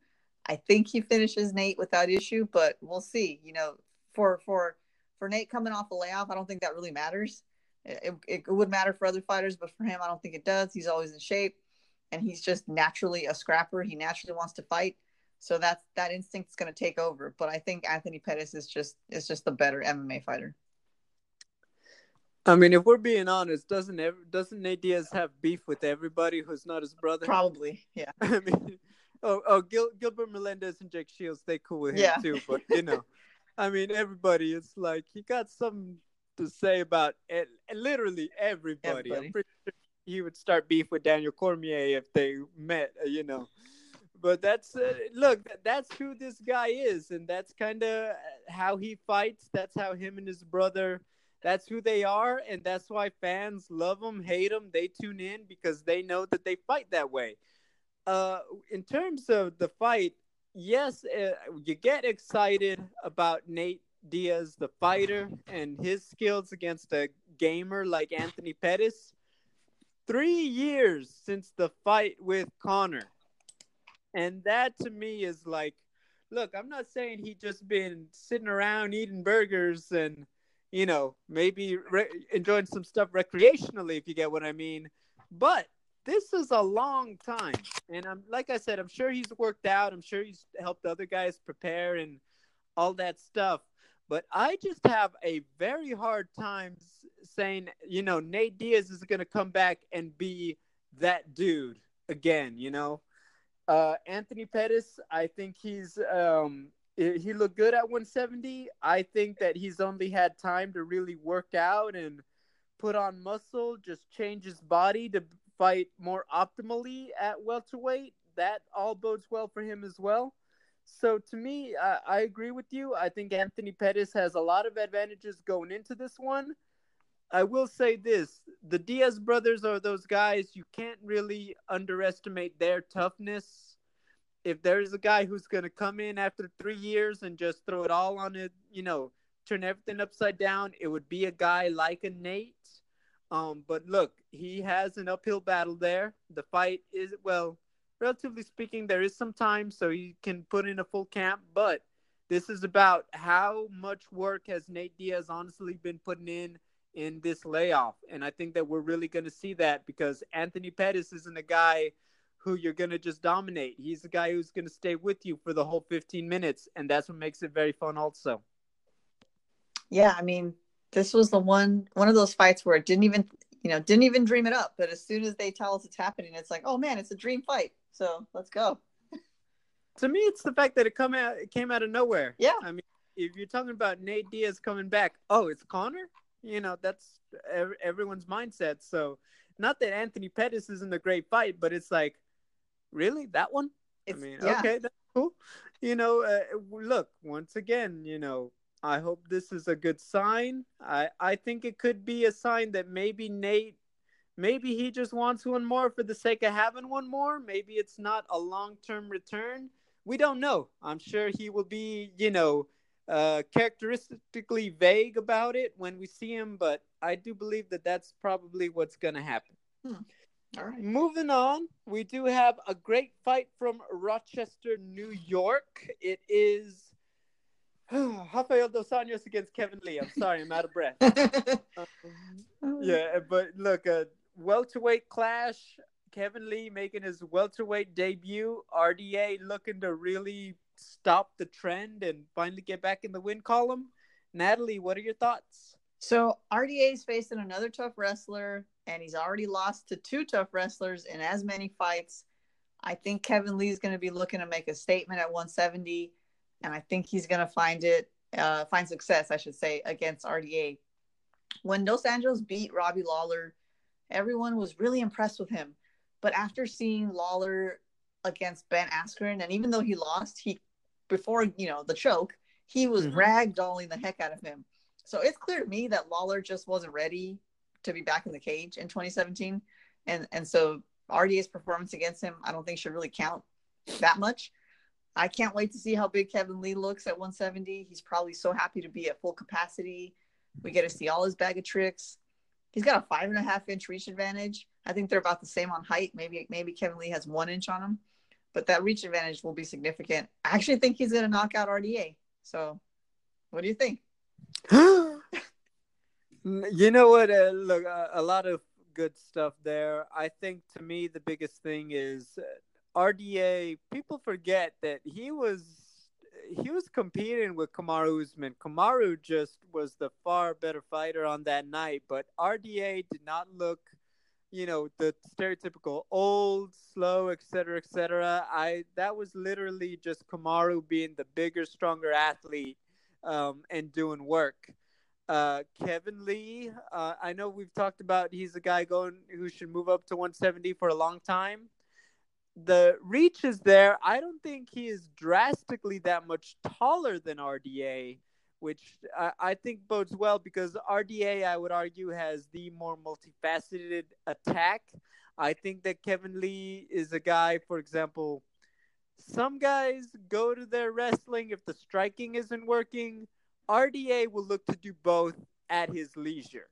I think he finishes Nate without issue, but we'll see. You know, for for for Nate coming off a layoff, I don't think that really matters. It, it, it would matter for other fighters, but for him, I don't think it does. He's always in shape, and he's just naturally a scrapper. He naturally wants to fight, so that's that instinct is going to take over. But I think Anthony Pettis is just is just the better MMA fighter. I mean, if we're being honest, doesn't ever, doesn't Nate Diaz have beef with everybody who's not his brother? Probably, yeah. I mean, oh, oh, Gil, Gilbert Melendez and Jake Shields, they cool with him yeah. too. But you know, I mean, everybody, it's like he got something to say about it, literally everybody. everybody. I'm pretty sure he would start beef with Daniel Cormier if they met. Uh, you know, but that's uh, look, that's who this guy is, and that's kind of how he fights. That's how him and his brother that's who they are, and that's why fans love them, hate them. They tune in because they know that they fight that way. Uh, in terms of the fight, yes, uh, you get excited about Nate Diaz, the fighter, and his skills against a gamer like Anthony Pettis. Three years since the fight with Conor. And that to me is like, look, I'm not saying he just been sitting around eating burgers and you know, maybe re- enjoying some stuff recreationally, if you get what I mean. But this is a long time, and I'm like I said, I'm sure he's worked out. I'm sure he's helped other guys prepare and all that stuff. But I just have a very hard time saying, you know, Nate Diaz is going to come back and be that dude again. You know, uh, Anthony Pettis, I think he's um, Eh, he looked good at 170. I think that he's only had time to really work out and put on muscle, just change his body to fight more optimally at welterweight. That all bodes well for him as well. So to me, I, I agree with you. I think Anthony Pettis has a lot of advantages going into this one. I will say this the Diaz brothers are those guys you can't really underestimate their toughness if there's a guy who's going to come in after three years and just throw it all on it, you know, turn everything upside down, it would be a guy like a Nate. Um, but look, he has an uphill battle there. The fight is, well, relatively speaking, there is some time, so he can put in a full camp. But this is about how much work has Nate Diaz honestly been putting in in this layoff. And I think that we're really going to see that because Anthony Pettis isn't a guy – who you're going to just dominate. He's the guy who's going to stay with you for the whole 15 minutes. And that's what makes it very fun, also. Yeah. I mean, this was the one, one of those fights where it didn't even, you know, didn't even dream it up. But as soon as they tell us it's happening, it's like, oh man, it's a dream fight. So let's go. to me, it's the fact that it come out, it came out of nowhere. Yeah. I mean, if you're talking about Nate Diaz coming back, oh, it's Conor. You know, that's everyone's mindset. So, not that Anthony Pettis isn't a great fight, but it's like, really that one it's, i mean yeah. okay that's cool you know uh, look once again you know i hope this is a good sign i i think it could be a sign that maybe nate Maybe he just wants one more for the sake of having one more. Maybe it's not a long term return. We don't know. I'm sure he will be, you know, uh, characteristically vague about it when we see him, but I do believe that that's probably what's going to happen. Hmm. All right. Moving on, we do have a great fight from Rochester, New York. It is Rafael Dos Anjos against Kevin Lee. I'm sorry, I'm out of breath. um, yeah, but look, a welterweight clash. Kevin Lee making his welterweight debut. RDA looking to really stop the trend and finally get back in the win column. Natalie, what are your thoughts? So RDA is facing another tough wrestler, and he's already lost to two tough wrestlers in as many fights. I think Kevin Lee is going to be looking to make a statement at 170, and I think he's going to find it, uh, find success, I should say, against RDA. When Dos Anjos beat Robbie Lawler, everyone was really impressed with him. But after seeing Lawler against Ben Askren, and even though he lost, he before you know the choke, he was mm-hmm. ragdolling the heck out of him. So it's clear to me that Lawler just wasn't ready to be back in the cage in 2017, and and so RDA's performance against him, I don't think should really count that much. I can't wait to see how big Kevin Lee looks at 170. He's probably so happy to be at full capacity. We get to see all his bag of tricks. He's got a five and a half inch reach advantage. I think they're about the same on height. Maybe maybe Kevin Lee has one inch on him but that reach advantage will be significant. I actually think he's going to knock out RDA. So, what do you think? you know what? Uh, look, uh, a lot of good stuff there. I think to me the biggest thing is uh, RDA. People forget that he was he was competing with Kamaru Usman. Kamaru just was the far better fighter on that night, but RDA did not look you know the stereotypical old slow etc etc i that was literally just kamaru being the bigger stronger athlete um, and doing work uh, kevin lee uh, i know we've talked about he's a guy going who should move up to 170 for a long time the reach is there i don't think he is drastically that much taller than rda which I, I, think bodes well because RDA, I would argue, has the more multifaceted attack. I think that Kevin Lee is a guy, for example, some guys go to their wrestling if the striking isn't working. RDA will look to do both at his leisure,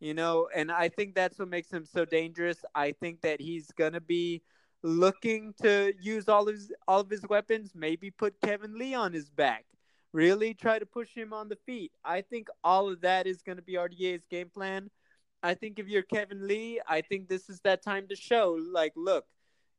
you know, and I think that's what makes him so dangerous. I think that he's gonna be looking to use all his all of his weapons, maybe put Kevin Lee on his back really try to push him on the feet. I think all of that is going to be RDA's game plan. I think if you're Kevin Lee, I think this is that time to show like, look,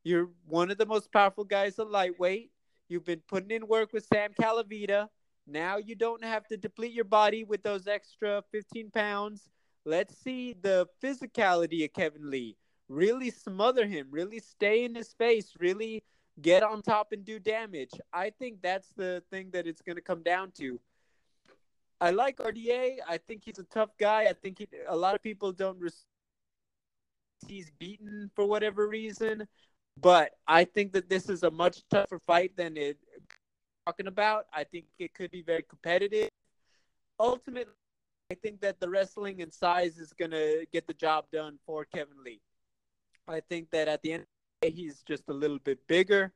you're one of the most powerful guys at lightweight. You've been putting in work with Sam Calavitta. Now you don't have to deplete your body with those extra 15 pounds. Let's see the physicality of Kevin Lee. Really smother him, really stay in his face, really get on top and do damage. I think that's the thing that it's going to come down to. I like RDA. I think he's a tough guy. I think he, a lot of people don't. He's beaten for whatever reason, but I think that this is a much tougher fight than it talking about. I think it could be very competitive. Ultimately, I think that the wrestling and size is going to get the job done for Kevin Lee. I think that at the end he's just a little bit bigger.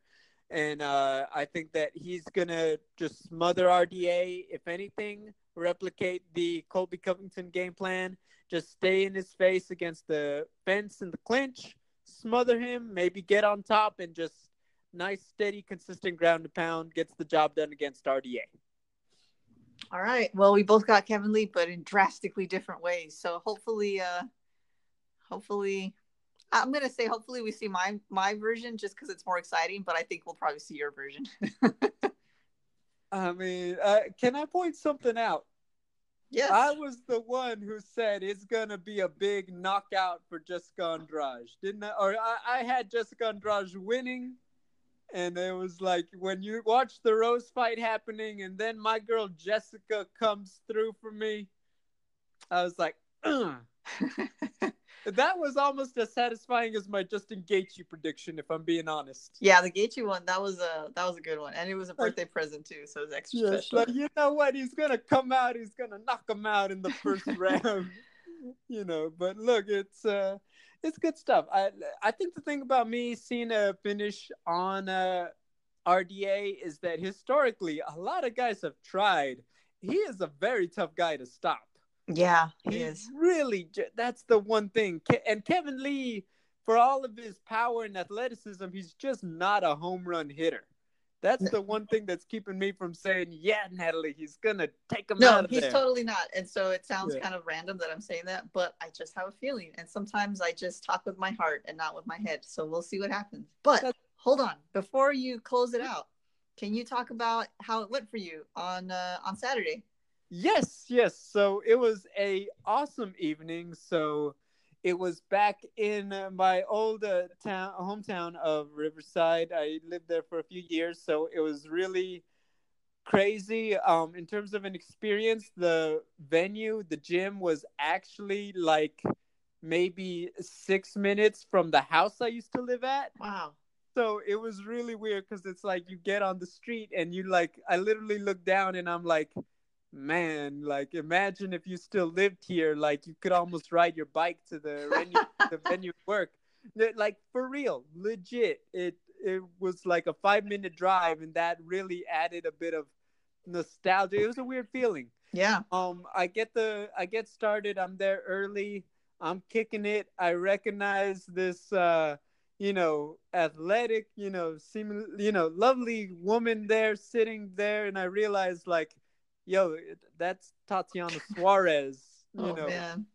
And uh, I think that he's going to just smother RDA, if anything, replicate the Colby Covington game plan. Just stay in his face against the fence and the clinch, smother him, maybe get on top, and just nice, steady, consistent ground to pound gets the job done against RDA. All right. Well, we both got Kevin Lee, but in drastically different ways. So hopefully, uh, hopefully I'm gonna say hopefully we see my my version just because it's more exciting, but I think we'll probably see your version. I mean, uh, can I point something out? Yes. I was the one who said it's gonna be a big knockout for Jessica Andrade, didn't I? Or I, I had Jessica Andrade winning, and it was like when you watch the Rose fight happening, and then my girl Jessica comes through for me. I was like, that was almost as satisfying as my Justin Gaethje prediction, if I'm being honest. Yeah, the Gaethje one that was a that was a good one, and it was a birthday like, present too, so it was extra yes, special. But you know what? He's gonna come out. He's gonna knock him out in the first round. You know, but look, it's uh, it's good stuff. I I think the thing about me seeing a finish on uh, RDA is that historically a lot of guys have tried. He is a very tough guy to stop. Yeah, he He's is. really that's the one thing. And Kevin Lee, for all of his power and athleticism, he's just not a home run hitter. That's the one thing that's keeping me from saying, "Yeah, Natalie, he's gonna take him out No, he's there." totally not. And so it sounds Yeah. kind of random that I'm saying that, but I just have a feeling. And sometimes I just talk with my heart and not with my head. So we'll see what happens. But That's- hold on, before you close it out, can you talk about how it went for you on uh, on Saturday? Yes, yes. So it was a awesome evening. So it was back in my old uh, town, hometown of Riverside. I lived there for a few years, so it was really crazy. Um, in terms of an experience, the venue, the gym, was actually like maybe six minutes from the house I used to live at. Wow. So it was really weird because it's like you get on the street and you like, I literally look down and I'm like, man, like imagine if you still lived here, like you could almost ride your bike to the venue, the venue work. Like for real, legit. It it was like a five minute drive, and that really added a bit of nostalgia. It was a weird feeling. Yeah. Um, I get the I get started. I'm there early. I'm kicking it. I recognize this, uh, you know, athletic, you know, seeming, you know, lovely woman there sitting there, and I realize like, yo, that's Tatiana Suarez. You oh know, man.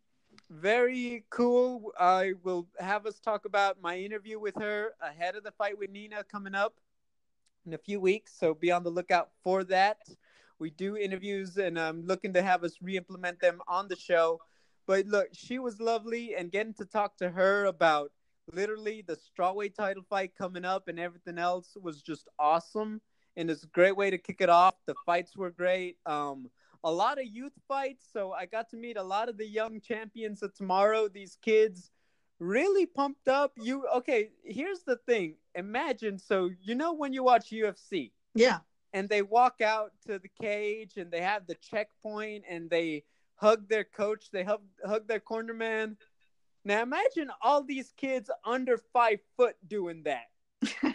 very cool. I will have us talk about my interview with her ahead of the fight with Nina coming up in a few weeks. So be on the lookout for that. We do interviews and I'm looking to have us re implement them on the show. But look, she was lovely and getting to talk to her about literally the strawweight title fight coming up and everything else was just awesome. And it's a great way to kick it off. The fights were great. Um, a lot of youth fights. So I got to meet a lot of the young champions of tomorrow. These kids really pumped up. You okay? Here's the thing. Imagine so you know when you watch UFC Yeah. and they walk out to the cage and they have the checkpoint and they hug their coach, they hug hug their corner man. Now imagine all these kids under five foot doing that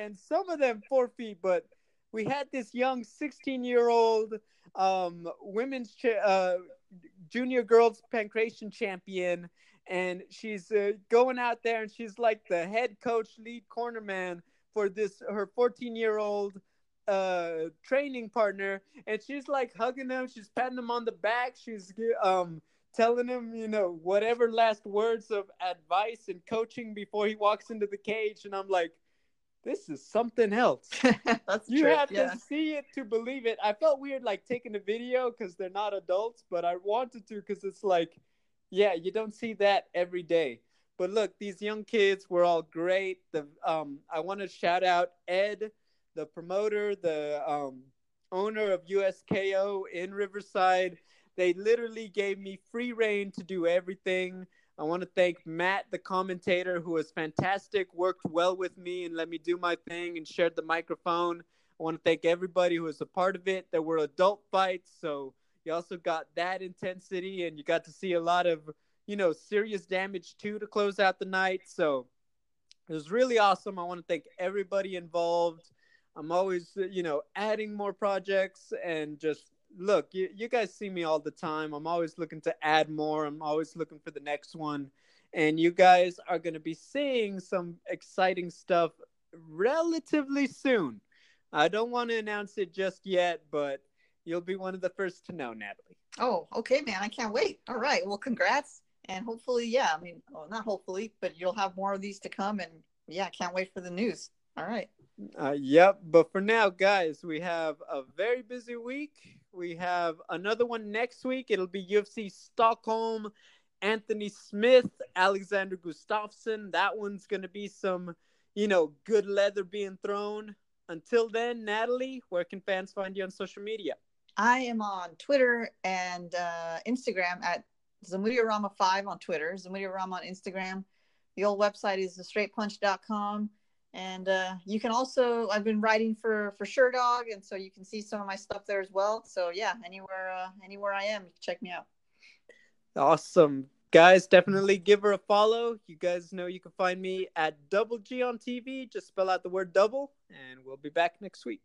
and some of them four feet. But we had this young 16 year old um, women's cha- uh, junior girls pankration champion, and she's uh, going out there and she's like the head coach, lead corner man for this her 14 year old uh training partner and she's like hugging him she's patting him on the back she's um telling him you know whatever last words of advice and coaching before he walks into the cage and i'm like this is something else. You true. have yeah. to see it to believe it. I felt weird like taking a video because they're not adults but i wanted to because it's like yeah you don't see that every day. But look these young kids were all great. The um i want to shout out ed the promoter the um owner of usko in riverside. They literally gave me free reign to do everything I want to thank Matt, the commentator, who was fantastic, worked well with me and let me do my thing and shared the microphone. I want to thank everybody who was a part of it. There were adult fights, so you also got that intensity and you got to see a lot of, you know, serious damage too to close out the night. So it was really awesome. I want to thank everybody involved. I'm always, you know, adding more projects and just look, you, you guys see me all the time. I'm always looking to add more. I'm always looking for the next one. And you guys are going to be seeing some exciting stuff relatively soon. I don't want to announce it just yet, but you'll be one of the first to know, Natalie. Oh, okay, man. I can't wait. All right. Well, congrats. And hopefully, yeah, I mean, well, not hopefully, but you'll have more of these to come. And yeah, I can't wait for the news. All right. Uh, yep. But for now, guys, we have a very busy week. We have another one next week. It'll be UFC Stockholm, Anthony Smith, Alexander Gustafsson. That one's going to be some, you know, good leather being thrown. Until then, Natalie, where can fans find you on social media? I am on Twitter and uh, Instagram at Zamutiarama5 on Twitter, Zamutiarama on Instagram. The old website is thestraightpunch.com. And uh, you can also, I've been writing for for Sherdog, and so you can see some of my stuff there as well. So yeah, anywhere uh, anywhere I am, you can check me out. Awesome. guys, definitely give her a follow. You guys know you can find me at Double G on TV. Just spell out the word double, and we'll be back next week.